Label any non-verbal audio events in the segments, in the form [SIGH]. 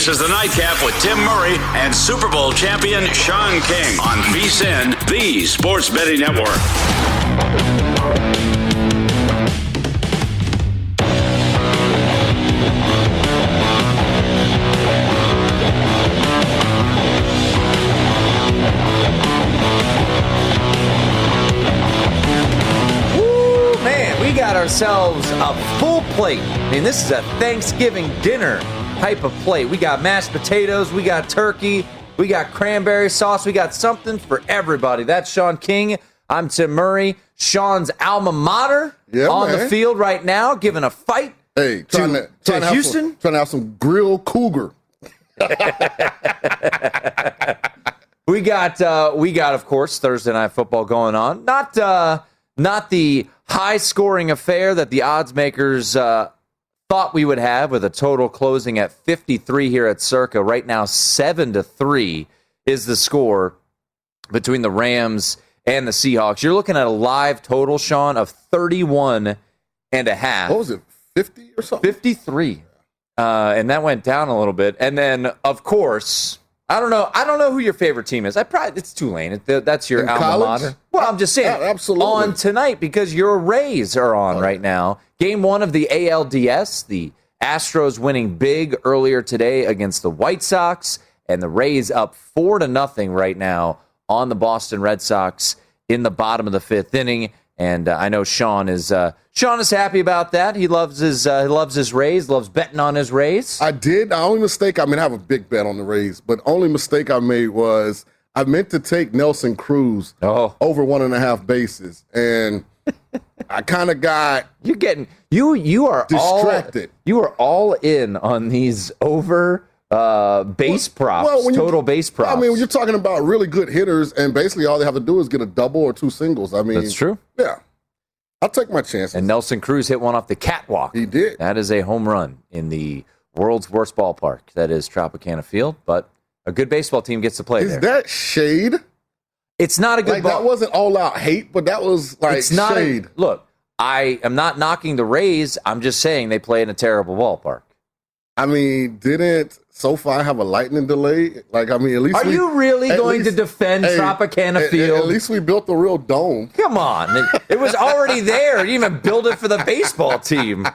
This is the Nightcap with Tim Murray and Super Bowl champion Sean King on VSIN, the Sports Betting Network. Ourselves a full plate. I mean, this is a Thanksgiving dinner type of plate. We got mashed potatoes, we got turkey, we got cranberry sauce, we got something for everybody. That's Sean King. I'm Tim Murray. Sean's alma mater Yeah, on the field right now, giving a fight. Hey, trying to, to trying to Houston? some, trying to have some grilled cougar. [LAUGHS] We got uh, we got of course Thursday night football going on. Not uh, not the high scoring affair that the odds makers uh, thought we would have with a total closing at 53 here at Circa. Right now 7 to 3 is the score between the Rams and the Seahawks. You're looking at a live total Sean of 31 and a half. What was it, 50 or something? 53. Uh, and that went down a little bit. And then, of course, I don't know. I don't know who your favorite team is. I probably it's Tulane. It- That's your In alma college? mater. Well, I'm just saying, Yeah, absolutely. on tonight because your Rays are on oh, right now. Game one of the ALDS. The Astros winning big earlier today against the White Sox, and the Rays up four to nothing right now on the Boston Red Sox in the bottom of the fifth inning. And uh, I know Sean is uh, Sean is happy about that. He loves his uh, he loves his Rays, loves betting on his Rays. I did. The only mistake, I mean, I have a big bet on the Rays, but only mistake I made was I meant to take Nelson Cruz Oh. over one and a half bases. And [LAUGHS] I kind of got You're getting you you are Distracted. All, you are all in on these over uh base props, you- total base props. I mean, you're talking about really good hitters, and basically all they have to do is get a double or two singles. I mean, That's true. Yeah. I'll take my chances. And Nelson Cruz hit one off the catwalk. He did. That is a home run in the world's worst ballpark. That is Tropicana Field, but a good baseball team gets to play Is there. that shade? it's not a good Like, ball. that wasn't all out hate, but that was like it's not shade. A, look, I am not knocking the Rays. I'm just saying they play in a terrible ballpark. I mean, didn't SoFi have a lightning delay? Like, I mean, at least Are we- you really going least- to defend hey, Tropicana at- Field? At least we built the real dome. Come on. It, it was already there. You didn't even build it for the baseball team.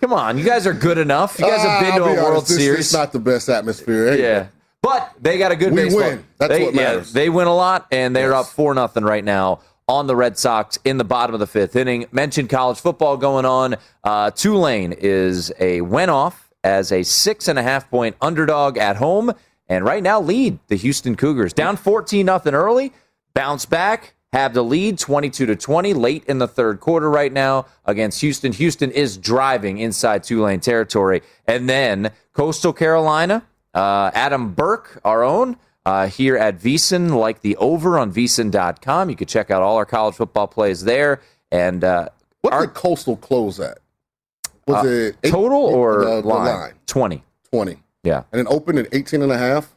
Come on. You guys are good enough. You guys have been Uh, to I'll a be World this- Series. It's not the best atmosphere. Yeah. But they got a good We baseball. win. That's they, what yeah, matters. they win a lot, and they're Yes. up 4 nothing right now on the Red Sox in the bottom of the fifth inning. Mentioned college football going on. Uh, Tulane is a went off as a six and a half point underdog at home, and right now lead the Houston Cougars down fourteen nothing early, bounce back, have the lead 22 to 20 late in the third quarter right now against Houston. Houston is driving inside Tulane territory, and then Coastal Carolina. Uh, Adam Burke, our own, uh, here at VSiN, like the over on VSiN.com. You can check out all our college football plays there. And uh, What our did Coastal close at? Was uh, it eight- total or the, the line? line? 20. 20. Yeah, And it opened at 18 and a half.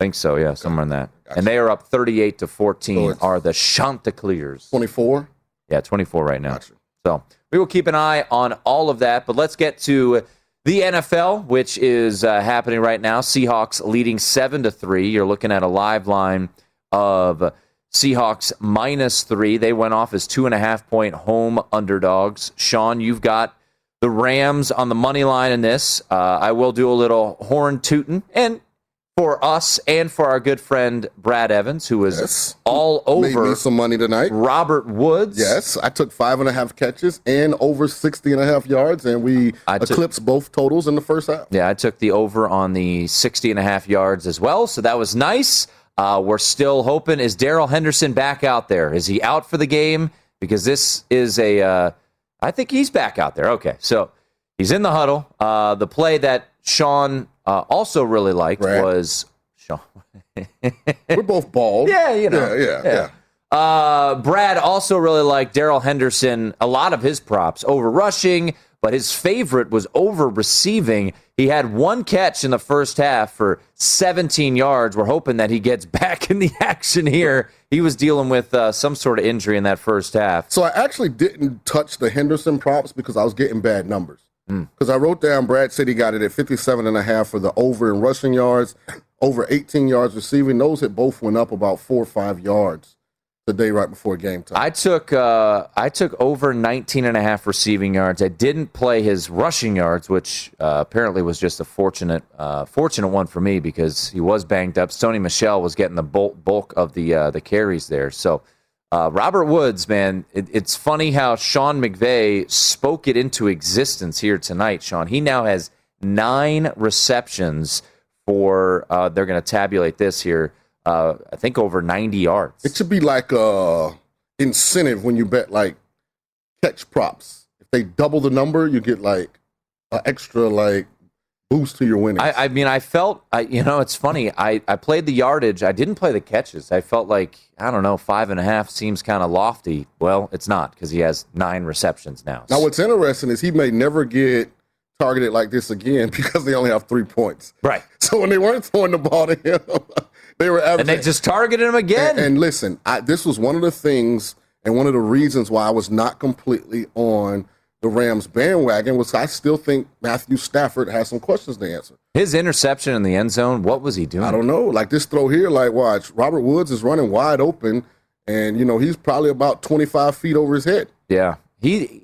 I think so. Yeah, somewhere in that. Gotcha. And they are up 38 to 14, So are the Chanticleers. 24. Yeah, 24 right now. Gotcha. So we will keep an eye on all of that. But let's get to the NFL, which is uh, happening right now. Seahawks leading seven to three. You're looking at a live line of Seahawks minus three. They went off as two and a half point home underdogs. Sean, you've got the Rams on the money line in this. Uh, I will do a little horn tooting and. For us and for our good friend Brad Evans, who was Yes. all Made over me some money tonight. Robert Woods. Yes, I took five and a half catches and over 60 and a half yards, and we I took- eclipsed both totals in the first half. Yeah, I took the over on the 60 and a half yards as well, so that was nice. Uh, we're still hoping. Is Darrell Henderson back out there? Is he out for the game? Because this is a, uh, I think he's back out there. Okay, so he's in the huddle. Uh, the play that Sean uh, also really liked Right. was Sean. [LAUGHS] We're both bald. Yeah, you know. Yeah, yeah, yeah. Uh, Brad also really liked Darrell Henderson. A lot of his props over rushing, but his favorite was over receiving. He had one catch in the first half for 17 yards. We're hoping that he gets [LAUGHS] back in the action here. He was dealing with uh, some sort of injury in that first half. So I actually didn't touch the Henderson props because I was getting bad numbers. Hmm. Because I wrote down Brad said he got it at 57 and a half for the over in rushing yards, over 18 yards receiving. Those had both went up about four or five yards the day right before game time. I took uh, I took over 19 and a half receiving yards. I didn't play his rushing yards, which uh, apparently was just a fortunate uh, fortunate one for me because he was banged up. Sony Michel was getting the bulk, bulk of the uh, the carries there. So uh, Robert Woods, man, it, it's funny how Sean McVay spoke it into existence here tonight. Sean, he now has nine receptions for. Uh, they're going to tabulate this here. Uh, I think over 90 yards. it should be like a incentive when you bet like catch props. If they double the number, you get like an extra like boost to your winnings. I, I mean, I felt, I, you know, it's funny. I, I played the yardage. I didn't play the catches. I felt like, I don't know, five and a half seems kind of lofty. Well, it's not because he has nine receptions now. now, what's interesting is he may never get targeted like this again [LAUGHS] because they only have three points. right. So when they weren't throwing the ball to him, they were And they just targeted him again. And, and listen, I, this was one of the things and one of the reasons why I was not completely on the Rams bandwagon was I still think Matthew Stafford has some questions to answer. His interception in the end zone, what was he doing? I don't know. Like this throw here, like watch, Robert Woods is running wide open, and you know he's probably about twenty five feet over his head. Yeah. He.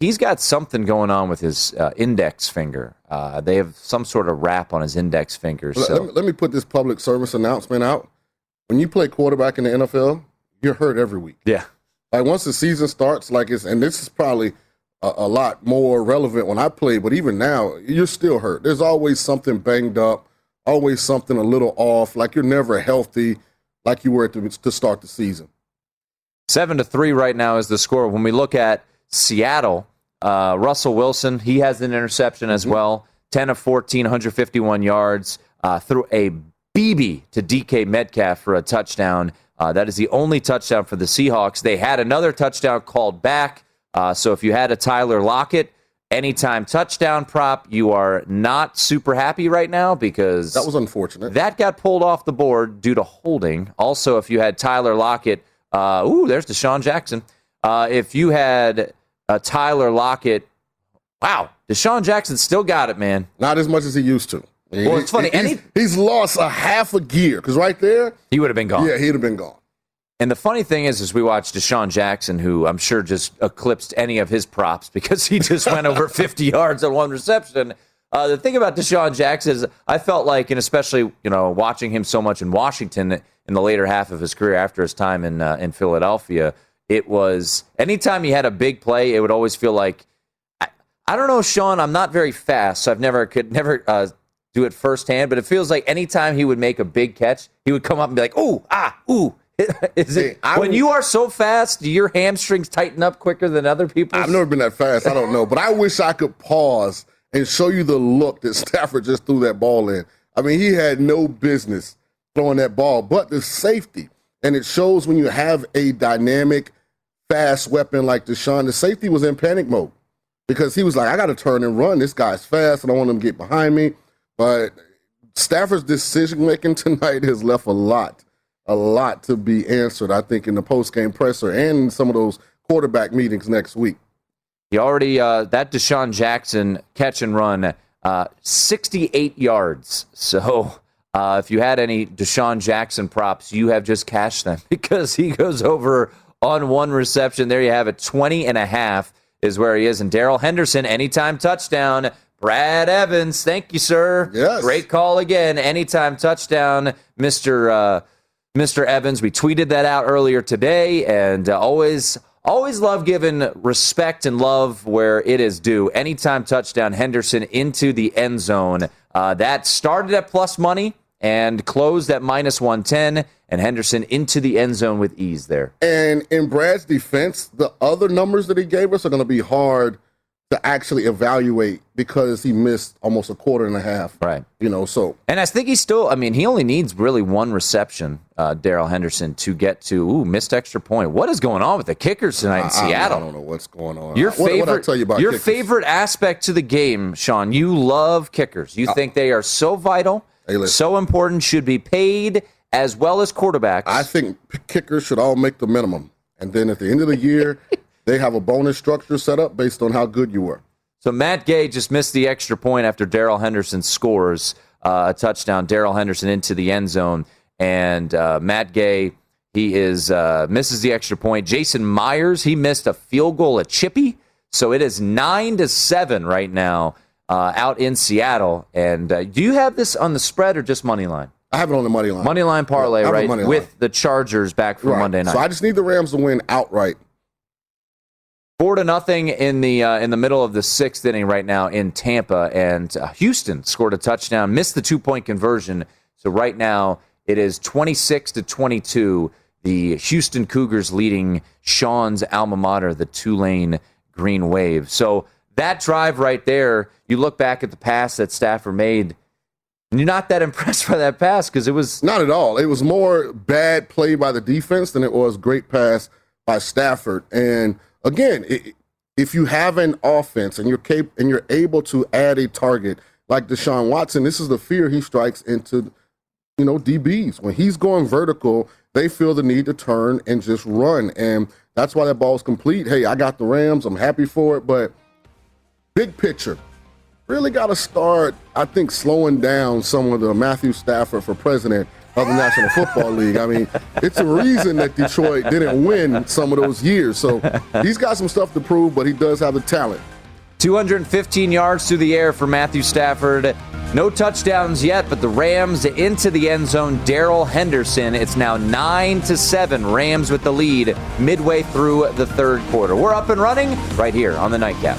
He's got something going on with his uh, index finger. Uh, they have some sort of wrap on his index finger. Let- So Let, me, let me put this public service announcement out. When you play quarterback in the NFL, you're hurt every week. yeah, Like once the season starts, like it's and this is probably a, a lot more relevant when I play, but even now, you're still hurt. There's always something banged up, always something a little off. Like you're never healthy, like you were to, to start the season. Seven to three right now is the score. When we look at Seattle, uh, Russell Wilson, he has an interception as well. 10 of 14, 151 yards. Uh, threw a BB to DK Metcalf for a touchdown. Uh, that is the only touchdown for the Seahawks. They had another touchdown called back. Uh, so if you had a Tyler Lockett anytime touchdown prop, you are not super happy right now because That was unfortunate. that got pulled off the board due to holding. Also, if you had Tyler Lockett, uh, ooh, there's DeSean Jackson. Uh, if you had uh, Tyler Lockett, wow, DeSean Jackson still got it, man. Not as much as he used to. Well, it's funny, He- and he's, he- he's lost a half a gear because right there, He would have been gone. yeah, he'd have been gone. And the funny thing is, is we watched DeSean Jackson, who I'm sure just eclipsed any of his props [LAUGHS] because he just went over 50 yards on one reception. Uh, the thing about DeSean Jackson is I felt like, and especially you know watching him so much in Washington in the later half of his career after his time in uh, in Philadelphia, it was anytime he had a big play, it would always feel like I, I don't know, Sean. I'm not very fast, so I've never could never uh, do it firsthand, but it feels like anytime he would make a big catch, he would come up and be like, "Ooh, ah, ooh." [LAUGHS] Is it I when would- you are so fast, do your hamstrings tighten up quicker than other people? I've never been that fast. I don't know, but I wish I could pause and show you the look that [LAUGHS] Stafford just threw that ball in. I mean, he had no business throwing that ball, but the safety, and it shows when you have a dynamic, fast weapon like DeSean. The safety was in panic mode because he was like, "I got to turn and run. This guy's fast. I don't want him to get behind me." But Stafford's decision making [LAUGHS] tonight has left a lot, a lot to be answered. I think in the post game presser and some of those quarterback meetings next week. He already uh, that DeSean Jackson catch and run, uh, 68 yards. So uh, if you had any DeSean Jackson props, you have just cashed them [LAUGHS] because he goes over on one reception. There you have it, 20 and a half is where he is. And Darrell Henderson, anytime touchdown. Brad Evans, thank you, sir. Yes. Great call again. Anytime touchdown, Mr. Uh, Mr. Evans. We tweeted that out earlier today, and uh, always, always love giving respect and love where it is due. Anytime touchdown, Henderson into the end zone. Uh, that started at plus money and closed at minus 110, and Henderson into the end zone with ease there. And in Brad's defense, the other numbers that he gave us are going to be hard to actually evaluate because he missed almost a quarter and a half. Right. You know, so And I think he's still, I mean, he only needs really one reception, uh, Darrell Henderson, to get to, ooh, missed extra point. What is going on with the kickers tonight in I- I- Seattle? I, don't know what's going on. Your What- favorite, I tell you about your kickers? favorite aspect to the game, Sean. You love kickers. You think they are so vital, so important, should be paid as well as quarterbacks. I think kickers should all make the minimum, and then at the end of the year, [LAUGHS] they have a bonus structure set up based on how good you were. so Matt Gay just missed the extra point after Darrell Henderson scores uh, a touchdown. Darrell Henderson into the end zone, and uh, Matt Gay he is uh, misses the extra point. Jason Myers he missed a field goal at Chippy, so it is nine to seven right now uh, out in Seattle. And uh, do you have this on the spread or just money line? I have it on the money line. Money line parlay, a right? money line. With the Chargers back for Right. Monday night. So I just need the Rams to win outright. Four to nothing in the uh, in the middle of the sixth inning right now in Tampa, and uh, Houston scored a touchdown, missed the two point conversion. So right now it is twenty six to twenty two. The Houston Cougars leading Sean's alma mater, the Tulane Green Wave. So that drive right there, you look back at the pass that Stafford made. You're not that [LAUGHS] impressed by that pass because it was Not at all. It was more bad play by the defense than it was great pass by Stafford. And again, i if you have an offense and you're cap- and you're able to add a target like Deshaun Watson, this is the fear he strikes into, you know, DBs. When he's going vertical, they feel the need to turn and just run, and that's why that ball ball's complete. Hey, I got the Rams. I'm happy for it, but big picture, really got to start, I think, slowing down some of the Matthew Stafford for president of the National Football League. I mean, it's a reason that Detroit didn't win some of those years. So he's got some stuff to prove, but he does have the talent. 215 yards through the air for Matthew Stafford. No touchdowns yet, but the Rams into the end zone. Darrell Henderson. It's now nine to seven. Rams with the lead midway through the third quarter. We're up and running right here on the nightcap.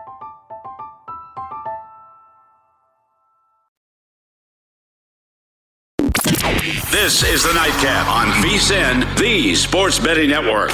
This is the Nightcap on VSIN, the Sports Betting Network.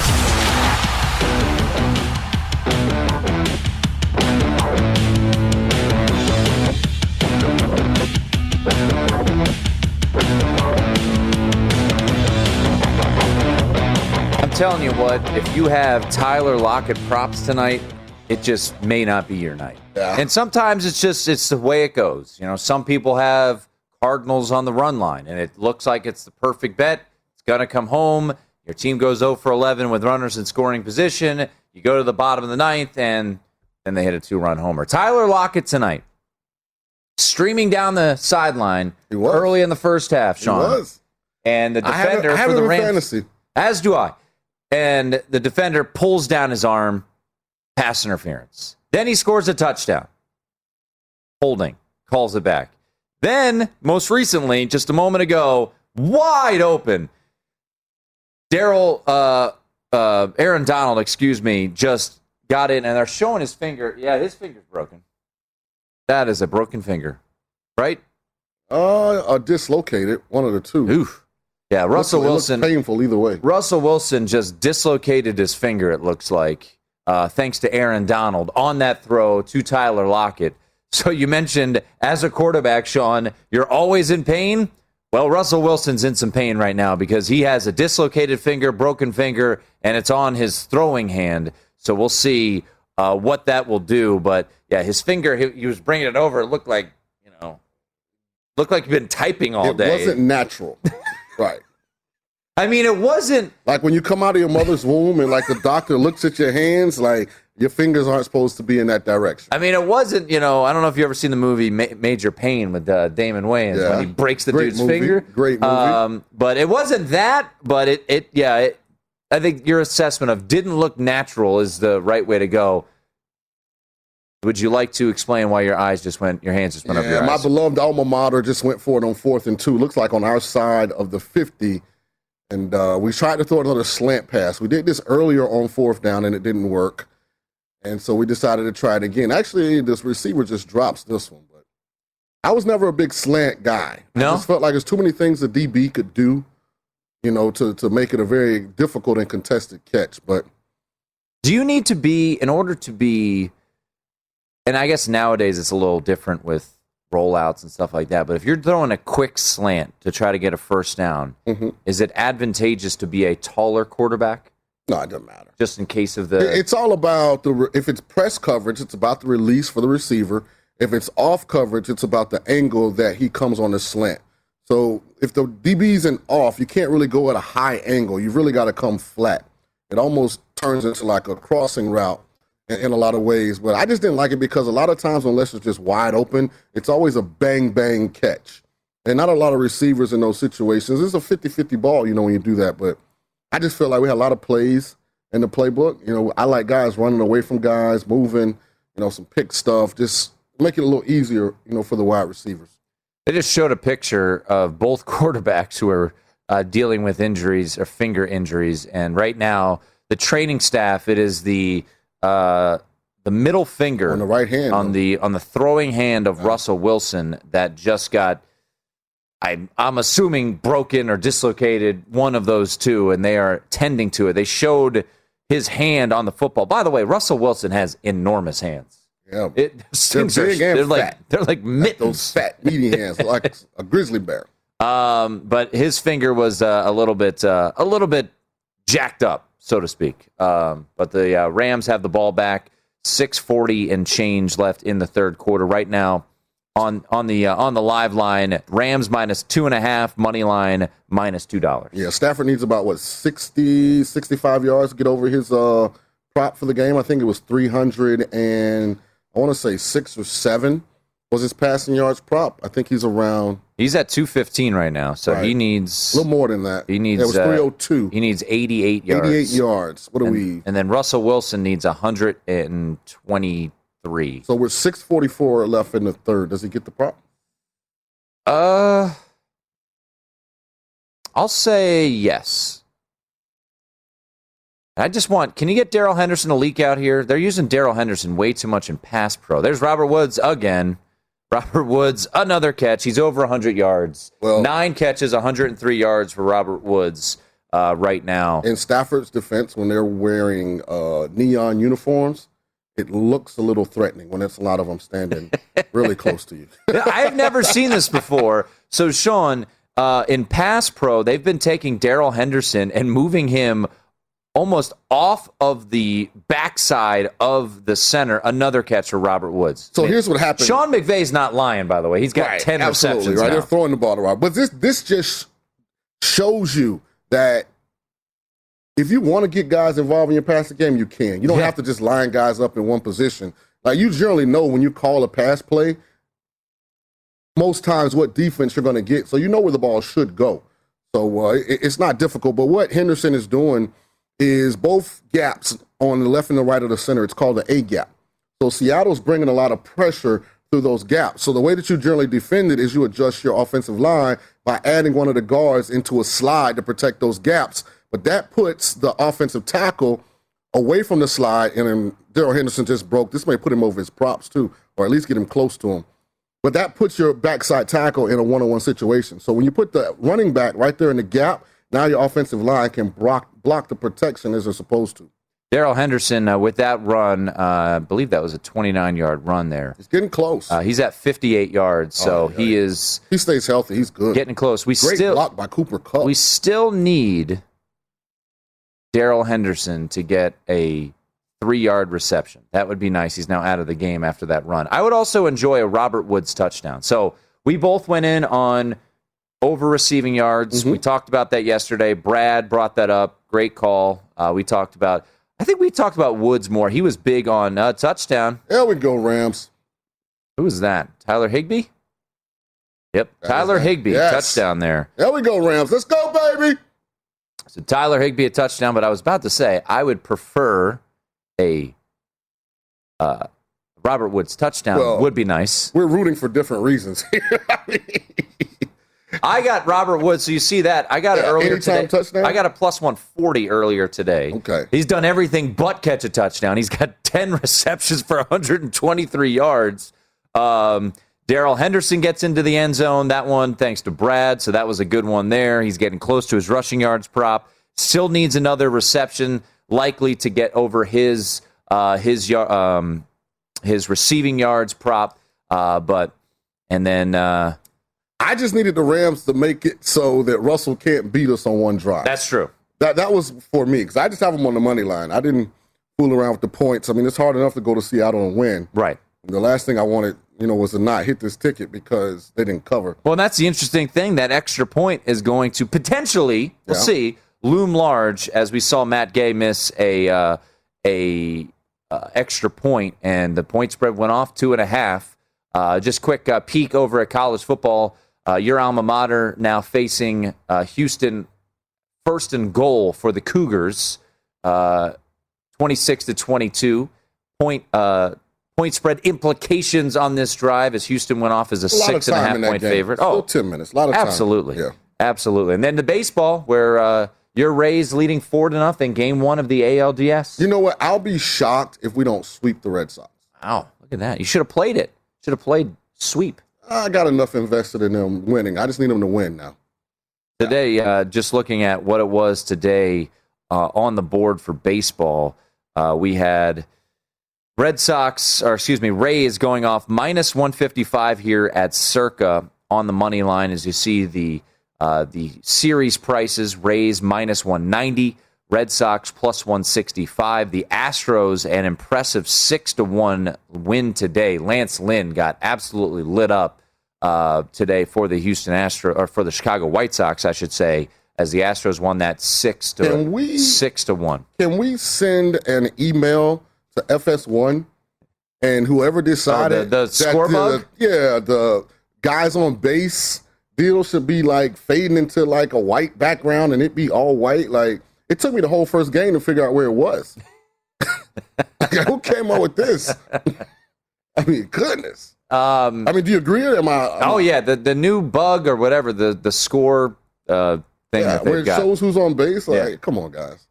I'm telling you what, if you have Tyler Lockett props tonight, it just may not be your night. Yeah. And sometimes it's just it's the way it goes. You know, some people have Cardinals on the run line, and it looks like it's the perfect bet. It's gonna come home. Your team goes 0 for 11 with runners in scoring position. You go to the bottom of the ninth, and then they hit a two-run homer. Tyler Lockett tonight, streaming down the sideline early in the first half. He Sean was. and the I have defender I have for the Rams. fantasy. As do I. And the defender pulls down his arm, pass interference. Then he scores a touchdown. Holding, calls it back. Then, most recently, just a moment ago, wide open. Darrell, uh, uh, Aaron Donald, excuse me, just got in, and they're showing his finger. Yeah, his finger's broken. That is a broken finger, right? Uh, uh dislocated. One of the two. Oof. Yeah, Russell looks Wilson. painful either way. Russell Wilson just dislocated his finger, it looks like, uh, thanks to Aaron Donald on that throw to Tyler Lockett. So you mentioned as a quarterback, Sean, you're always in pain. Well, Russell Wilson's in some pain right now because he has a dislocated finger, broken finger, and it's on his throwing hand. So we'll see uh, what that will do. But yeah, his finger, he, he was bringing it over. It looked like, you know, looked like he'd been typing all it day. It wasn't natural. [LAUGHS] right. I mean, it wasn't like when you come out of your mother's womb and like the doctor looks at your hands, like your fingers aren't supposed to be in that direction. I mean, it wasn't, you know, I don't know if you ever seen the movie Ma- Major Payne with uh, Damon Wayans Yeah. when he breaks the Great dude's movie. finger. Great movie. Um, but it wasn't that, but it, it yeah, it, I think your assessment of didn't look natural is the right way to go. Would you like to explain why your eyes just went, your hands just went up Yeah, your my eyes? beloved alma mater just went for it on fourth and two. Looks like on our side of the 50. And uh, we tried to throw another slant pass. We did this earlier on fourth down and it didn't work. And so we decided to try it again. Actually, this receiver just drops this one. But I was never a big slant guy. No? I just felt like there's too many things the DB could do, you know, to, to make it a very difficult and contested catch. But Do you need to be, in order to be, and I guess nowadays it's a little different with rollouts and stuff like that, but if you're throwing a quick slant to try to get a first down, Mhm. is it advantageous to be a taller quarterback? No, it doesn't matter. Just in case of the. It's all about the if it's press coverage, it's about the release for the receiver. If it's off coverage, it's about the angle that he comes on the slant. So if the DB's in off, you can't really go at a high angle. You've really got to come flat. It almost turns into like a crossing route in, in a lot of ways. But I just didn't like it because a lot of times, unless it's just wide open, it's always a bang bang catch. And not a lot of receivers in those situations. It's a 50 50 ball, you know, when you do that. But I just feel like we had a lot of plays in the playbook. You know, I like guys running away from guys, moving, you know, some pick stuff, just make it a little easier, you know, for the wide receivers. They just showed a picture of both [LAUGHS] quarterbacks who are uh, dealing with injuries or finger injuries, and right now the training staff it is the uh, the middle finger On the right hand, on the on the throwing hand of Russell Wilson that just got. I'm I'm assuming broken or dislocated one of those two, and they are tending to it. They showed his hand on the football. By the way, Russell Wilson has enormous hands. Yeah, It, they're things are- big and they're like fat. they're like mittens. Those fat, meaty hands, [LAUGHS] like a grizzly bear. Um, but his finger was uh, a little bit uh, a little bit jacked up, so to speak. Um, but the uh, Rams have the ball back. Six forty and change left in the third quarter. Right now, on on the uh, on the live line, Rams minus two and a half, money line minus two dollars. Yeah, Stafford needs about what 60, 65 yards to get over his uh, prop for the game. I think it was three hundred and I want to say six or seven was his passing yards prop. I think he's around He's at two fifteen right now, so he needs a little more than that. He needs it was uh, three hundred two. He needs eighty eight yards. 88 yards. What do and, we? And then Russell Wilson needs hundred and twenty three. So forty four left in the third. Does he get the prop? Uh, I'll say yes. I just want. Can you get Darrell Henderson to leak out here? They're using Darrell Henderson way too much in pass pro. There's Robert Woods again. [LAUGHS] Robert Woods, another catch. He's over 100 yards. Well- Nine catches, 103 yards for Robert Woods uh, right now. In Stafford's defense, when they're wearing uh, neon uniforms, it looks a little threatening when it's a lot of them standing really [LAUGHS] close to you. [LAUGHS] I've never seen this before. So, Sean, uh, in Pass Pro, they've been taking Darrell Henderson and moving him almost off of the backside of the center. Another catch for Robert Woods. So here's what happened. Sean McVay's not lying, by the way. He's got Right, 10 absolutely, receptions. Right, now. they're throwing the ball around. But this this just shows you that if you want to get guys involved in your passing game, you can. You don't Yeah. have to just line guys up in one position. Like you generally know when you call a pass play, most times what defense you're going to get, so you know where the ball should go. So uh, it, it's not difficult. But what Henderson is doing is both gaps on the left and the right of the center. It's called the A gap. So Seattle's bringing a lot of pressure through those gaps. So the way that you generally defend it is you adjust your offensive line by adding one of the guards into a slide to protect those gaps. But that puts the offensive tackle away from the slide, and then Darrell Henderson just broke. This may put him over his props too, or at least get him close to him. But that puts your backside tackle in a one-on-one situation. So when you put the running back right there in the gap, now your offensive line can block block the protection as they're supposed to. Darrell Henderson, uh, with that run, uh, I believe that was a 29 yard run there. He's getting close. Uh, he's at 58 yards, so Oh, yeah, he yeah. is He stays healthy. He's good. getting close. We Great still block by Cooper Kupp. we still need Darrell Henderson to get a three yard reception. That would be nice. He's now out of the game after that run. I would also enjoy a Robert Woods touchdown. So we both went in on over receiving yards. Mm-hmm. We talked about that yesterday. Brad brought that up. Great call. Uh, we talked about. I think we talked about Woods more. He was big on uh, touchdown. there we go, Rams. Who was that? Tyler Higbee. Yep, That Tyler. Higbee Yes. touchdown there. There we go, Rams. Let's go, baby. So Tyler Higbee a touchdown, but I was about to say I would prefer a uh, Robert Woods touchdown Well, would be nice. We're rooting for different reasons. I got Robert Woods, so you see that. I got it Yeah, earlier anytime today. touchdown? I got a plus 140 earlier today. Okay. He's done everything but catch a touchdown. He's got [LAUGHS] 10 receptions for 123 yards. Um, Darrell Henderson gets into the end zone. That one, thanks to Brad. So that was a good one there. He's getting close to his rushing yards prop. Still needs another reception, likely to get over his uh, his um, his receiving yards prop. Uh, but and then uh, I just needed the Rams to make it so that Russell can't beat us on one drive. that's true. That that was for me because I just have them on the money line. I didn't fool around with the points. I mean, it's hard enough to go to Seattle and win. Right. The last thing I wanted, you know, was to not hit this ticket because they didn't cover. Well, that's the interesting thing. That extra point is going to potentially, we'll Yeah. see, loom large as we saw Matt Gay miss a uh, a uh, extra point, and the point spread went off two and a half. Uh, just quick uh, peek over at college football. Uh, your alma mater now facing uh, Houston, first and goal for the Cougars, uh, twenty six to twenty two. Point uh, point spread implications on this drive as Houston went off as a, A six and a half point game. favorite. Still Oh, 10 minutes. A lot of time. absolutely, Yeah. absolutely. And then the baseball where uh, your Rays leading four to nothing, game one of the ALDS. You know what? I'll be shocked if we don't sweep the Red Sox. Wow, look at that! You should have played it. Should have played sweep. I got enough invested in them winning. I just need them to win now. Today, uh, just looking at what it was today uh, on the board for baseball, uh, we had Red Sox, or excuse me, Rays going off minus 155 here at Circa on the money line. As you see the uh, the series prices, Rays minus 190, Red Sox plus 165. The Astros an impressive six to one win today. Lance Lynn got absolutely lit up uh, today for the Houston Astro or for the Chicago White Sox, I should say, as the Astros won that six to we- six to one. Can we send an email to FS1 and whoever decided Oh, the that score bug? yeah, the guys on base deal should be like fading into like a white background and it be all white. Like it took me the whole first game to figure out where it was. [LAUGHS] Like, who came up with this? [LAUGHS] I mean, goodness. Um, I mean, do you agree? Or am I? am oh yeah, the the new bug or whatever the the score uh, thing yeah, that where it got. shows who's on base. Like, Yeah. come on, guys.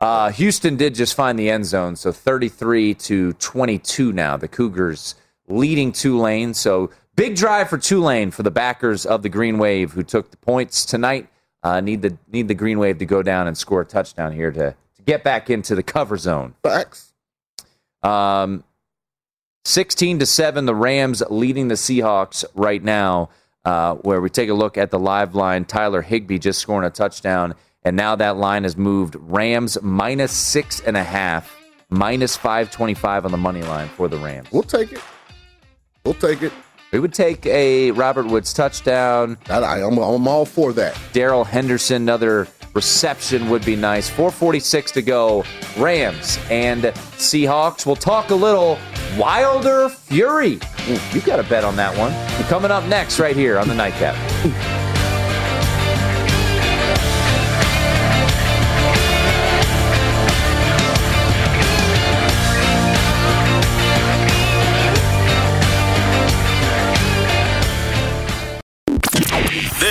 Uh, Houston did just find the end zone, so 33 to 22 now. The Cougars leading Tulane. So big drive for Tulane for the backers of the Green Wave who took the points tonight. Uh, need the need the Green Wave to go down and score a touchdown here to, to get back into the cover zone. Facts. Um, 16 to 7, the Rams leading the Seahawks right now. Uh, where we take a look at the live line, Tyler Higbee just scoring a touchdown, and now that line has moved Rams minus six and a half, minus 525 on the money line for the Rams. We'll take it. We'll take it. We would take a Robert Woods touchdown. I, I'm, I'm all for that. Darrell Henderson, another reception would be nice. 446 to go. Rams and Seahawks. We'll talk a little Wilder Fury. Ooh, you got to bet on that one. Coming up next, right here on the Nightcap.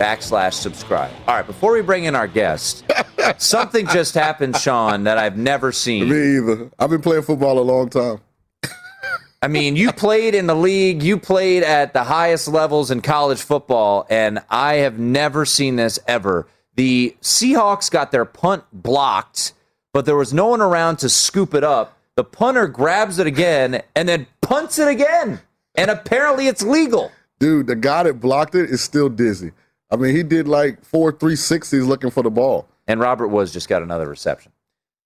backslash subscribe. All right, before we bring in our guest, [LAUGHS] something just happened, Sean, that I've never seen. Me either. I've been playing football a long time. I mean, you played in the league, you played at the highest levels in college football, and I have never seen this ever. The Seahawks got their punt blocked, but there was no one around to scoop it up. The punter grabs it again and then punts it again. and apparently it's legal. Dude, the guy that blocked it is still dizzy. I mean, he did like four 360s looking for the ball. And Robert Woods just got another reception.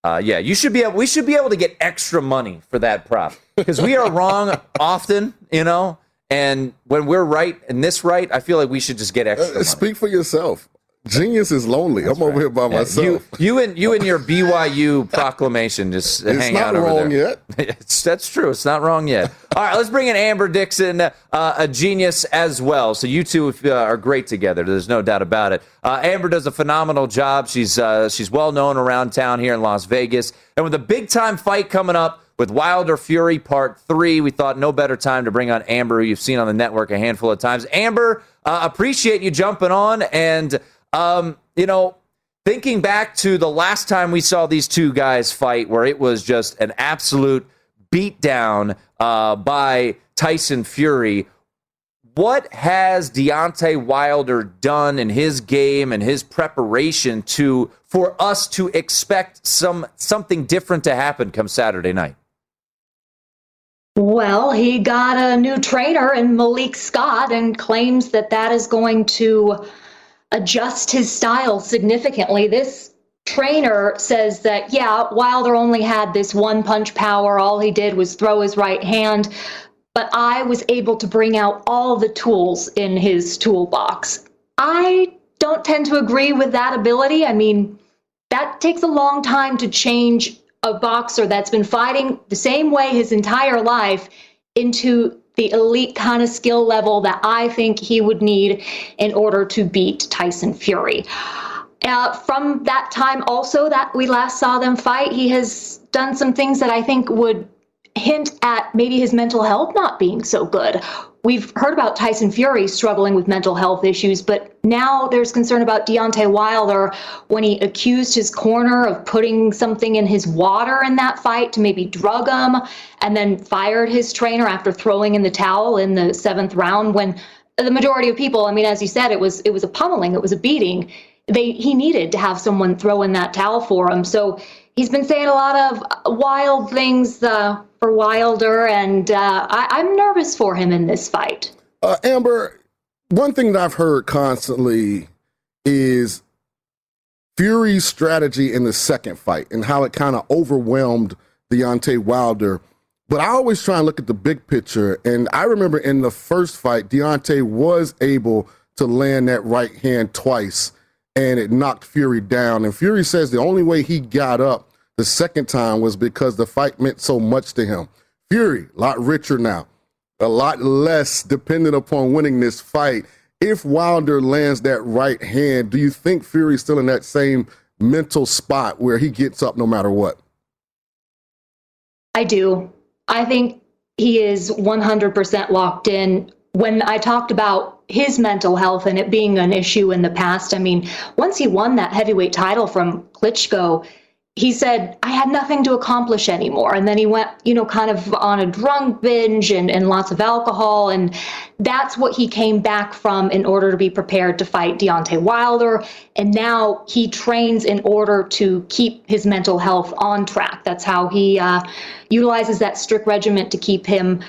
Uh, yeah, you should be. Able, we should be able to get extra money for that prop because we are wrong [LAUGHS] often, you know. And when we're right and this right, I feel like we should just get extra. Uh, speak for yourself. Genius is lonely. That's I'm right. over here by yeah, myself. You, you and you and your BYU [LAUGHS] proclamation just it's hang out over there. Yet. [LAUGHS] It's, that's true. It's not wrong yet. All right, let's bring in Amber Dixon, uh, a genius as well. So you two uh, are great together. There's no doubt about it. Uh, Amber does a phenomenal job. She's uh, she's well known around town here in Las Vegas, and with a big time fight coming up with Wilder Fury Part 3. We thought no better time to bring on Amber, who you've seen on the network a handful of times. Amber, uh, appreciate you jumping on. And um, you know, thinking back to the last time we saw these two guys fight, where it was just an absolute beatdown uh, by Tyson Fury. What has Deontay Wilder done in his game and his preparation to for us to expect some something different to happen come Saturday night? Well, he got a new trainer in Malik Scott and claims that that is going to adjust his style significantly. This trainer says that, yeah, Wilder only had this one punch power. All he did was throw his right hand. But I was able to bring out all the tools in his toolbox. I don't tend to agree with that ability. I mean, that takes a long time to change a boxer that's been fighting the same way his entire life into the elite kind of skill level that I think he would need in order to beat Tyson Fury. Uh, from that time, also that we last saw them fight, he has done some things that I think would hint at maybe his mental health not being so good. We've heard about Tyson Fury struggling with mental health issues, but now there's concern about Deontay Wilder when he accused his corner of putting something in his water in that fight to maybe drug him, and then fired his trainer after throwing in the towel in the seventh round. When the majority of people, I mean, as you said, it was it was a pummeling, it was a beating. They he needed to have someone throw in that towel for him. So he's been saying a lot of wild things. Uh, for Wilder, and uh, I, am nervous for him in this fight. Uh, Amber, one thing that I've heard constantly is Fury's strategy in the second fight and how it kind of overwhelmed Deontay Wilder. But I always try and look at the big picture. And I remember in the first fight, Deontay was able to land that right hand twice and it knocked Fury down. And Fury says the only way he got up the second time was because the fight meant so much to him. Fury, a lot richer now, a lot less dependent upon winning this fight. If Wilder lands that right hand, do you think Fury's still in that same mental spot where he gets up no matter what? I do. I think he is 100% locked in. When I talked about his mental health and it being an issue in the past, I mean, once he won that heavyweight title from Klitschko, he said, I had nothing to accomplish anymore. And then he went, you know, kind of on a drunk binge and, and lots of alcohol. And that's what he came back from in order to be prepared to fight Deontay Wilder. And now he trains in order to keep his mental health on track. That's how he uh, utilizes that strict regiment to keep him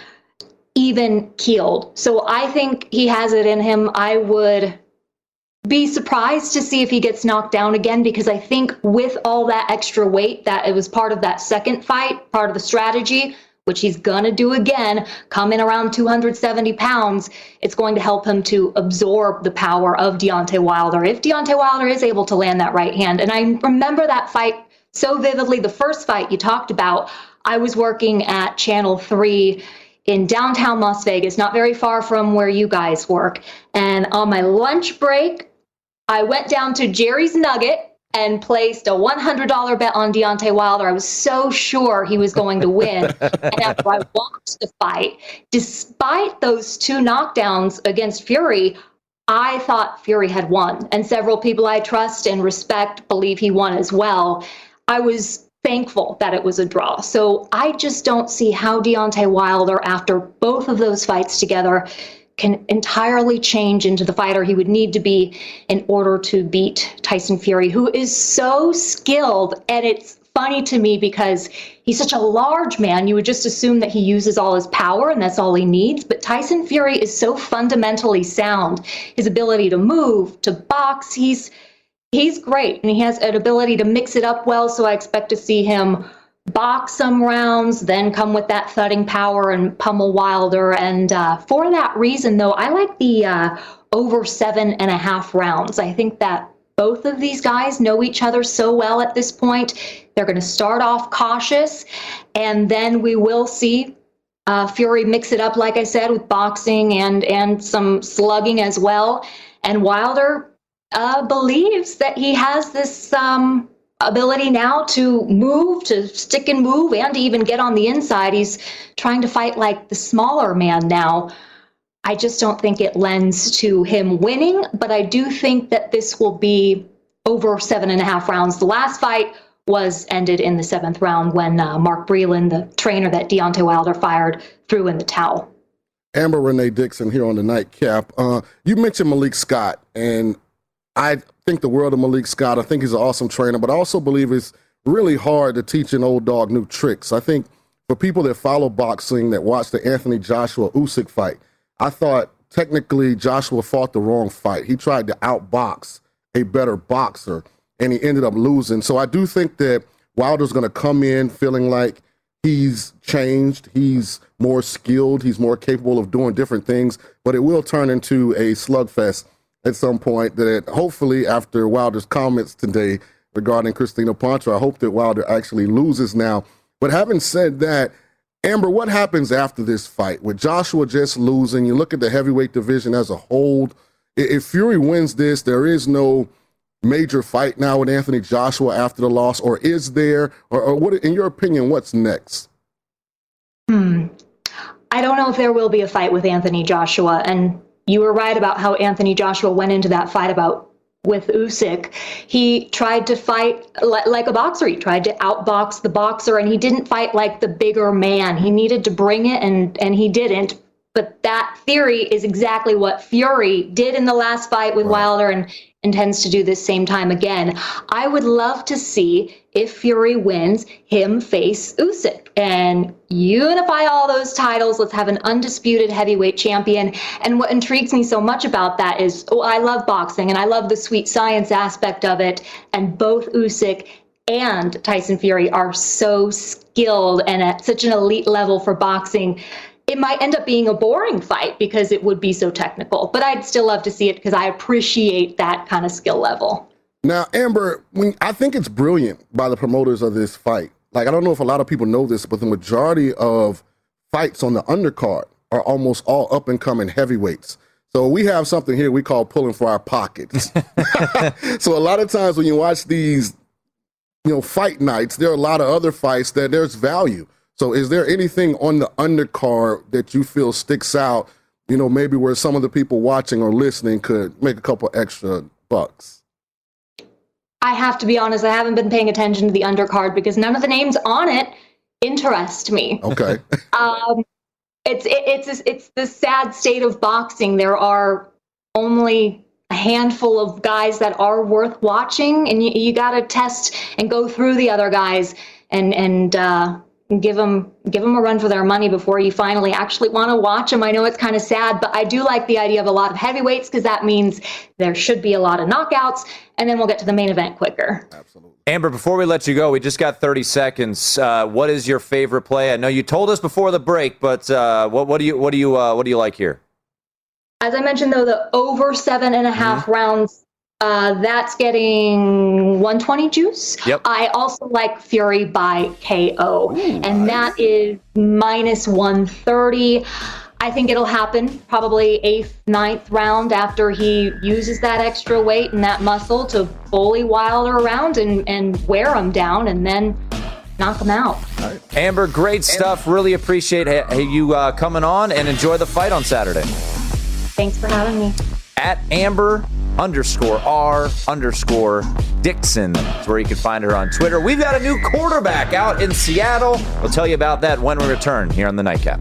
even keeled. So I think he has it in him. I would be surprised to see if he gets knocked down again because I think with all that extra weight that it was part of that second fight, part of the strategy, which he's gonna do again, come in around 270 pounds, it's going to help him to absorb the power of Deontay Wilder. If Deontay Wilder is able to land that right hand, and I remember that fight so vividly, the first fight you talked about, I was working at Channel 3 in downtown Las Vegas, not very far from where you guys work. And on my lunch break, I went down to Jerry's Nugget and placed a $100 bet on Deontay Wilder. I was so sure he was going to win. [LAUGHS] and after I watched the fight, despite those two knockdowns against Fury, I thought Fury had won. And several people I trust and respect believe he won as well. I was thankful that it was a draw. So I just don't see how Deontay Wilder, after both of those fights together, can entirely change into the fighter he would need to be in order to beat Tyson Fury, who is so skilled. And it's funny to me because he's such a large man. You would just assume that he uses all his power and that's all he needs. But Tyson Fury is so fundamentally sound. His ability to move, to box, he's he's great. And he has an ability to mix it up well. So I expect to see him box some rounds, then come with that thudding power and pummel Wilder. And uh, for that reason, though, I like the uh, over seven and a half rounds. I think that both of these guys know each other so well at this point. They're going to start off cautious, and then we will see uh, Fury mix it up, like I said, with boxing and and some slugging as well. And Wilder uh, believes that he has this um, ability now to move, to stick and move, and to even get on the inside. He's trying to fight like the smaller man now. I just don't think it lends to him winning, but I do think that this will be over seven and a half rounds. The last fight was ended in the seventh round when uh, Mark Breland, the trainer that Deontay Wilder fired, threw in the towel. Amber Renee Dixon here on the nightcap. Uh, you mentioned Malik Scott, and I think the world of Malik Scott. I think he's an awesome trainer, but I also believe it's really hard to teach an old dog new tricks. I think for people that follow boxing, that watch the Anthony Joshua Usyk fight, I thought technically Joshua fought the wrong fight. He tried to outbox a better boxer, and he ended up losing. So I do think that Wilder's going to come in feeling like he's changed, he's more skilled, he's more capable of doing different things, but it will turn into a slugfest at some point. That hopefully, after Wilder's comments today regarding Christina Pantra, I hope that Wilder actually loses now. But having said that, Amber, what happens after this fight? With Joshua just losing, you look at the heavyweight division as a whole. If Fury wins this, there is no major fight now with Anthony Joshua after the loss, or is there? Or, or what, in your opinion, what's next? Hmm. I don't know if there will be a fight with Anthony Joshua. And you were right about how Anthony Joshua went into that fight about with Usyk, he tried to fight like a boxer. He tried to outbox the boxer, and he didn't fight like the bigger man. He needed to bring it, and and he didn't. But that theory is exactly what Fury did in the last fight with right. Wilder, and intends to do this same time again. I would love to see if Fury wins, him face Usyk and unify all those titles. Let's have an undisputed heavyweight champion. And what intrigues me so much about that is, oh, I love boxing and I love the sweet science aspect of it. And both Usyk and Tyson Fury are so skilled and at such an elite level for boxing it might end up being a boring fight because it would be so technical. But I'd still love to see it because I appreciate that kind of skill level. Now, Amber, when, I think it's brilliant by the promoters of this fight. Like, I don't know if a lot of people know this, but the majority of fights on the undercard are almost all up and coming heavyweights. So we have something here we call pulling for our pockets. [LAUGHS] so a lot of times when you watch these, you know, fight nights, there are a lot of other fights that there's value. So, is there anything on the undercard that you feel sticks out? You know, maybe where some of the people watching or listening could make a couple extra bucks. I have to be honest, I haven't been paying attention to the undercard because none of the names on it interest me. Okay. [LAUGHS] um, it's it, it's it's the sad state of boxing. There are only a handful of guys that are worth watching, and you, you got to test and go through the other guys and and uh, give them give them a run for their money before you finally actually want to watch them. I know it's kind of sad, but I do like the idea of a lot of heavyweights because that means there should be a lot of knockouts, and then we'll get to the main event quicker. Absolutely. Amber, before we let you go, we just got 30 seconds. Uh, what is your favorite play? I know you told us before the break, but uh, what, what do you what do you uh, what do you like here? As I mentioned, though, the over seven and a half mm-hmm. rounds uh, that's getting 120 juice. Yep. I also like Fury by KO, Ooh, and nice. that is minus 130. I think it'll happen probably eighth, ninth round after he uses that extra weight and that muscle to bully Wilder around and, and wear him down and then knock him out. Amber, great stuff. Really appreciate you uh, coming on and enjoy the fight on Saturday. Thanks for having me. At Amber underscore R underscore Dixon. That's where you can find her on Twitter. We've got a new quarterback out in Seattle. We'll tell you about that when we return here on the Nightcap.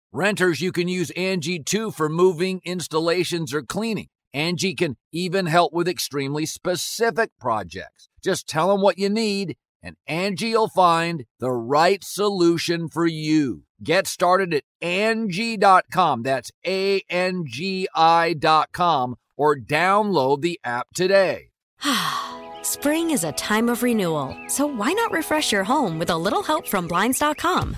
Renters, you can use Angie too for moving, installations, or cleaning. Angie can even help with extremely specific projects. Just tell them what you need, and Angie will find the right solution for you. Get started at Angie.com. That's A N G I.com or download the app today. [SIGHS] Spring is a time of renewal, so why not refresh your home with a little help from Blinds.com?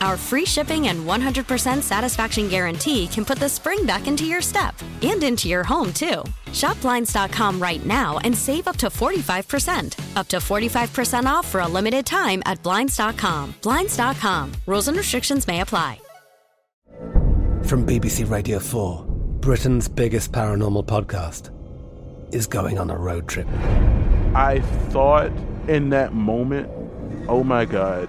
Our free shipping and 100% satisfaction guarantee can put the spring back into your step and into your home, too. Shop Blinds.com right now and save up to 45%. Up to 45% off for a limited time at Blinds.com. Blinds.com. Rules and restrictions may apply. From BBC Radio 4, Britain's biggest paranormal podcast is going on a road trip. I thought in that moment, oh my God,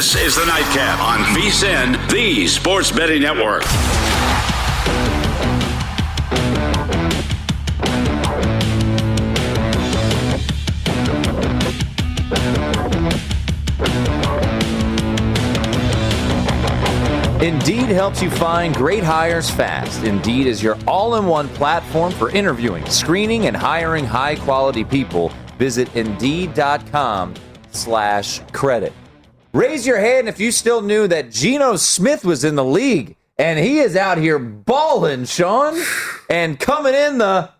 This is the Nightcap on VSIN, the Sports Betting Network. Indeed helps you find great hires fast. Indeed is your all in one platform for interviewing, screening, and hiring high quality people. Visit Indeed.com slash credit. Raise your hand if you still knew that Geno Smith was in the league. And he is out here balling, Sean. And coming in the.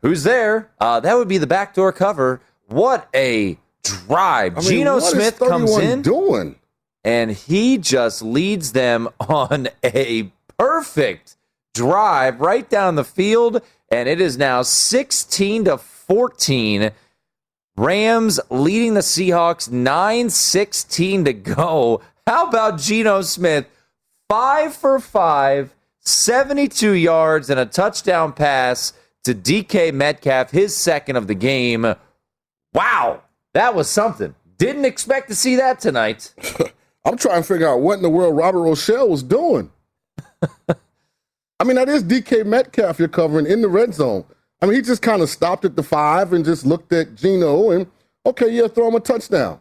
Who's there? Uh, that would be the backdoor cover. What a drive. I mean, Geno Smith comes in. doing? and he just leads them [LAUGHS] on a perfect drive right down the field and it is now 16 to 14 rams leading the seahawks 9-16 to go. How about Geno smith? 5 for 5 72 yards and a touchdown pass to dk metcalf his second of the game. Wow that was something. Didn't expect to see that tonight. [LAUGHS] I'm trying to figure out what in the world Robert Rochell was doing. [LAUGHS] I mean, that is DK Metcalf you're covering in the red zone. I mean, he just kind of stopped at the five and just looked at Geno and, okay, yeah, throw him a touchdown.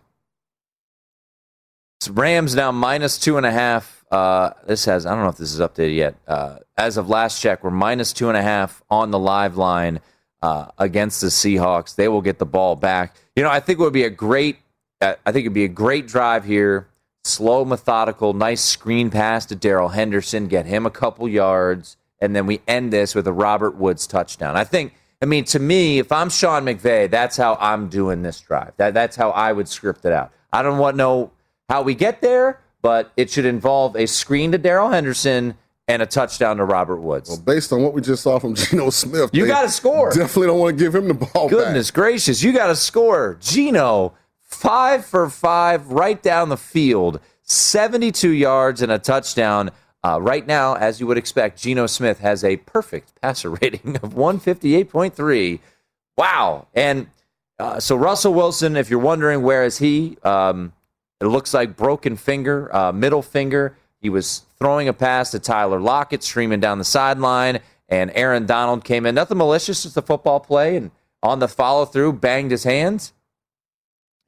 It's Rams now minus two and a half uh, this has, I don't know if this is updated yet. Uh, as of last check, we're minus two and a half on the live line uh, against the Seahawks. They will get the ball back. You know, I think it would be a great, uh, I think it'd be a great drive here. Slow, methodical, nice screen pass to Darrell Henderson, get him a couple yards, and then we end this with a Robert Woods touchdown. I think, I mean, to me, if I'm Sean McVay, that's how I'm doing this drive. That, that's how I would script it out. I don't want to know how we get there, but it should involve a screen to Darrell Henderson and a touchdown to Robert Woods. Well, based on what we just saw from [LAUGHS] Geno Smith, you got to score. Definitely don't want to give him the ball. Goodness back. gracious, you got to score. Geno, five for five, right down the field, 72 yards and a touchdown. Uh, right now, as you would expect, Geno Smith has a perfect [LAUGHS] passer rating of 158.3. Wow. And uh, so Russell Wilson, if you're wondering where is he, um, it looks like broken finger, uh, middle finger. He was throwing a pass to Tyler Lockett, streaming down the sideline, and Aaron Donald came in. Nothing malicious, just a football play, and on the follow through, banged his hands.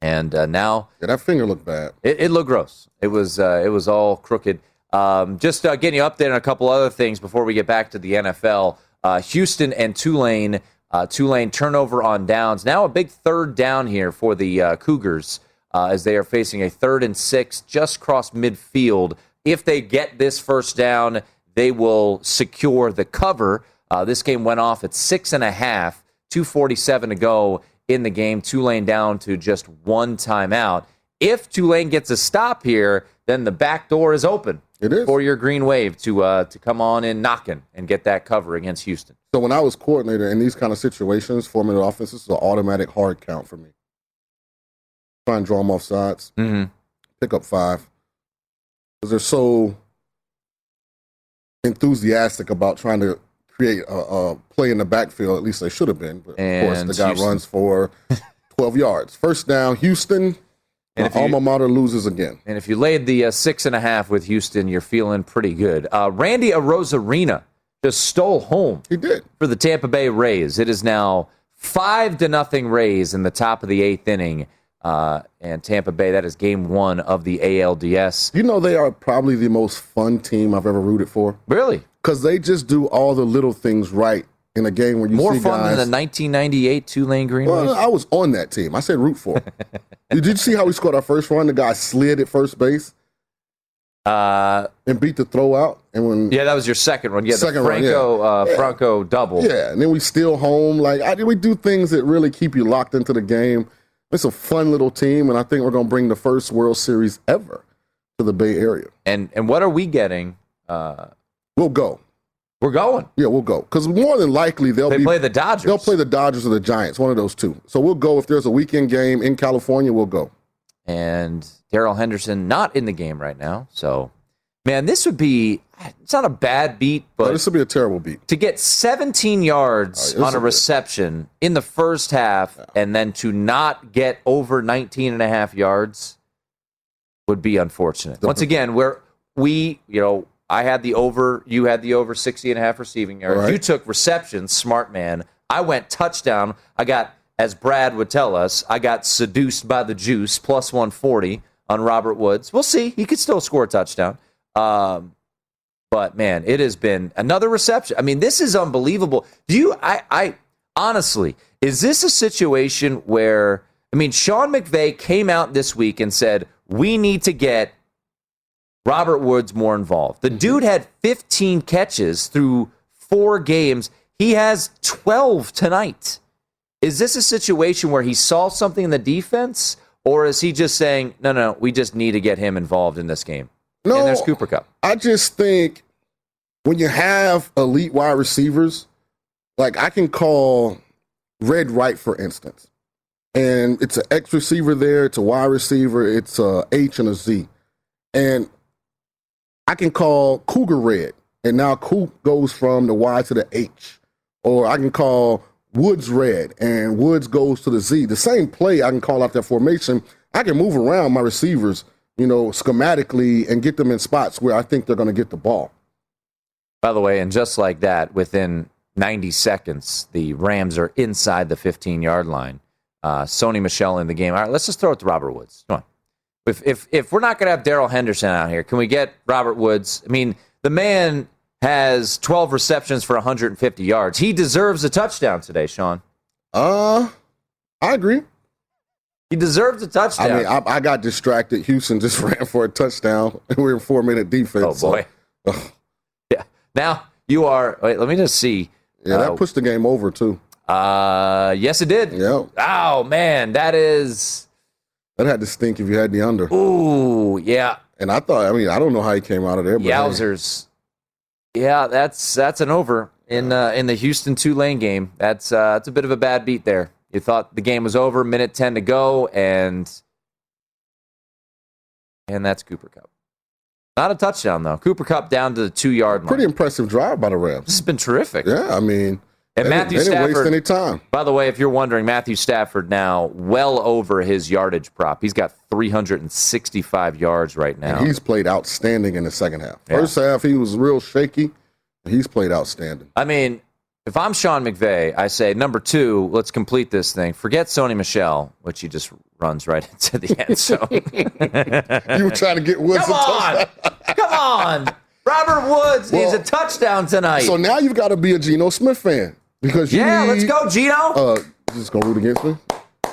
And uh, now, yeah, that finger looked bad. It, it looked gross. It was uh, it was all crooked. Um, just uh, getting you updated on a couple other things before we get back to the NFL. Uh, Houston and Tulane. Uh, Tulane turnover on downs. Now a big third down here for the uh, Cougars uh, as they are facing a third and six just cross midfield. If they get this first down, they will secure the cover. Uh, this game went off at six and a half, 247 to go in the game. Tulane down to just one timeout. If Tulane gets a stop here, then the back door is open it is. for your green wave to uh, to come on in knocking and get that cover against Houston. So when I was coordinator in these kind of situations, forming an offense, this is an automatic hard count for me. Try and draw them off sides, mm-hmm. pick up five. Because they're so enthusiastic about trying to create a, a, play in the backfield. At least they should have been. But and of course, the guy Houston. runs for [LAUGHS] 12 yards. First down, Houston. And if you- alma mater loses again. And if you laid the uh, six and a half with Houston, you're feeling pretty good. Uh, Randy Arozarena just stole home. He did for the Tampa Bay Rays. It is now five to nothing Rays in the top of the eighth inning. Uh, and Tampa Bay, that is game one of the ALDS. You know, they are probably the most fun team I've ever rooted for. Really? Because they just do all the little things right in a game where you More fun guys. than the 1998 Tulane Green Well? I was on that team. I said root for. [LAUGHS] Did you see how we scored our first run? The guy slid at first base Uh, and beat the throw out. And when yeah, that was your second one. Yeah, Second the run, Franco, yeah. Uh, Yeah. Franco double. yeah, and then we steal home. Like I, we do things that really keep you locked into the game. It's a fun little team, and I think we're going to bring the first World Series ever to the Bay Area. And and what are we getting? Uh, We'll go. We're going. Yeah, we'll go because more than likely they'll They be, play the Dodgers. They'll play the Dodgers or the Giants, one of those two. So we'll go if there's a weekend game in California. We'll go. and Darrell Henderson not in the game right now. So, man, this would be it's not a bad beat, But but this would be a terrible beat. to get 17 yards this on a is good. reception in the first half and then to not get over 19 and a half yards would be unfortunate. Once again, where we, you know, I had the over, you had the over 60 and a half receiving yards. Right. You took receptions, smart man. I went touchdown. I got, as Brad would tell us, I got seduced by the juice, plus 140 on Robert Woods. We'll see. He could still score a touchdown. Um, but man, it has been another reception. I mean, this is unbelievable. Do you? I, I honestly, is this a situation where? I mean, Sean McVay came out this week and said we need to get Robert Woods more involved. The mm-hmm. dude had 15 catches through four games. He has 12 tonight. Is this a situation where he saw something in the defense, or is he just saying, no, no, we just need to get him involved in this game? No, and there's Cooper Kupp. I just think when you have elite wide receivers, like I can call Red Wright, for instance, and it's an X receiver there, it's a Y receiver, it's a H and a Z. And I can call Cougar Red, and now Coop goes from the Y to the H. Or I can call Woods Red, and Woods goes to the Z. The same play, I can call out that formation. I can move around my receivers, you know, schematically and get them in spots where I think they're going to get the ball. By the way, and just like that, within 90 seconds, the Rams are inside the 15 yard line. Uh, Sony Michel in the game. All right, let's just throw it to Robert Woods. Come on. If if if we're not going to have Darrell Henderson out here, can we get Robert Woods? I mean, the man has 12 receptions for 150 yards. He deserves a touchdown today, Sean. Uh, I agree. He deserves a touchdown. I mean, I, I got distracted. Houston just [LAUGHS] ran for a touchdown. And [LAUGHS] we're in four minute defense. Oh boy. So, yeah. Now you are. Wait, let me just see. yeah, that Uh, pushed the game over too. Uh, yes, it did. Yeah, Oh man, that is. That had to stink if you had the under. Ooh, yeah. And I thought, I mean, I don't know how he came out of there. But hey, Yeah, that's that's an over in uh, in the Houston Tulane game. That's uh, that's a bit of a bad beat there. You thought the game was over, minute ten to go, and and that's Cooper Kupp. Not a touchdown though. Cooper Kupp down to the two yard line. pretty impressive drive by the Rams. This has been terrific. Yeah, I mean, And they, Matthew they didn't waste Stafford- any time. By the way, if you're wondering, Matthew Stafford now well over his yardage prop. He's got 365 yards right now. And he's played outstanding in the second half. Yeah. First half, he was real shaky. He's played outstanding. I mean, if I'm Sean McVay, I say number two, let's complete this thing. Forget Sony Michel, which he just runs right [LAUGHS] into the end zone. [LAUGHS] [LAUGHS] you were trying to get Woods Come on, come on. Robert Woods needs a touchdown tonight. So now you've got to be a Geno Smith fan because you yeah, need, let's go, Geno. Uh, just gonna root against me?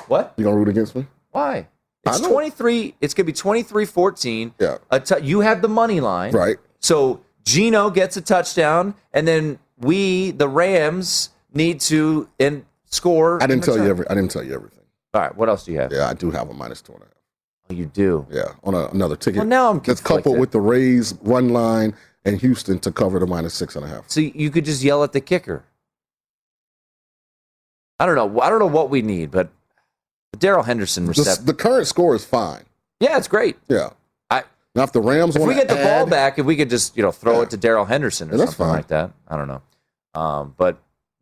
what? You gonna root against me? Why? It's 23. It's going to be 23 14. Yeah. A t- you have the money line. Right. So Geno gets a touchdown, and then we, the Rams, need to and score. I didn't tell you every. I didn't tell you everything. All right. What else do you have? Yeah, I do have a minus two and a half. Oh, you do. Yeah, on a, another ticket. Well, now I'm That's coupled with the Rays run line and Houston to cover the minus six and a half. So you could just yell at the kicker. I don't know. I don't know what we need, but Darrell Henderson The, reception. the current score is fine. Yeah, it's great. Yeah. I Now, if the Rams if we get the add, ball back, if we could just you know throw Yeah. it to Darrell Henderson or Yeah, something fine. like that. I don't know. Um, but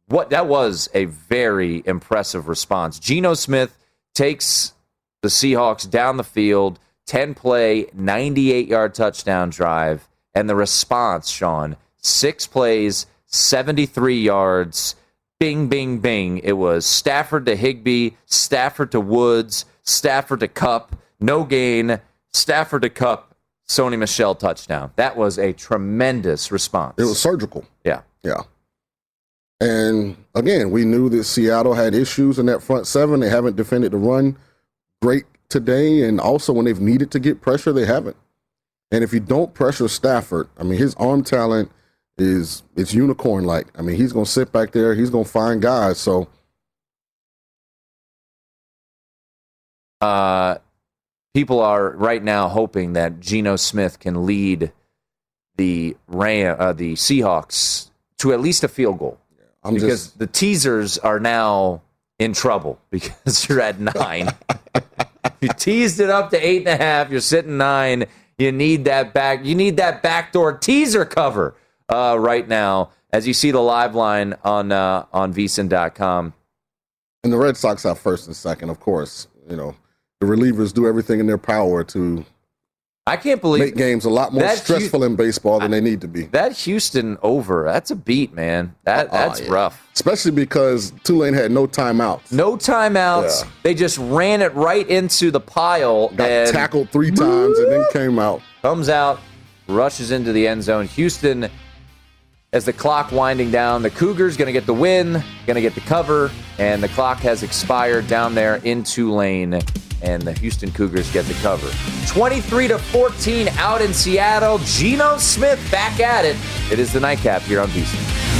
what that was a very impressive response. Geno Smith takes the Seahawks down the field, ten play, ninety eight yard touchdown drive, and the response, Sean, six plays, seventy three yards. Bing, bing, bing. It was Stafford to Higbee, Stafford to Woods, Stafford to Kupp, no gain, Stafford to Kupp, Sony Michel touchdown. That was a tremendous response. It was surgical. yeah. Yeah. And again, we knew that Seattle had issues in that front seven. They haven't defended the run great today. And also, when they've needed to get pressure, they haven't. And if you don't pressure Stafford, I mean, his arm talent is it's unicorn like. I mean, he's going to sit back there, he's going to find guys. So, Uh, people are right now hoping that Geno Smith can lead the Ram, uh, the Seahawks to at least a field goal. I'm because just- the teasers are now in trouble [LAUGHS] because you're at nine. [LAUGHS] you teased it up to eight and a half. You're sitting nine. You need that back. You need that backdoor teaser cover uh, right now. As you see the live line on uh, on vsin.com. and the Red Sox have first and second, of course. You know, the relievers do everything in their power to I can't believe make games a lot more stressful in baseball than they need to be. that Houston over. That's a beat, man. That Oh, that's yeah. rough. Especially because Tulane had no timeouts. No timeouts. Yeah. They just ran it right into the pile Got tackled three times and then came out. comes out, rushes into the end zone. Houston, as the clock winding down, the Cougars going to get the win, going to get the cover, and the clock has expired down there in Tulane, and the Houston Cougars get the cover. 23 to 14 out in Seattle. Geno Smith back at it. It is the nightcap here on VSIN.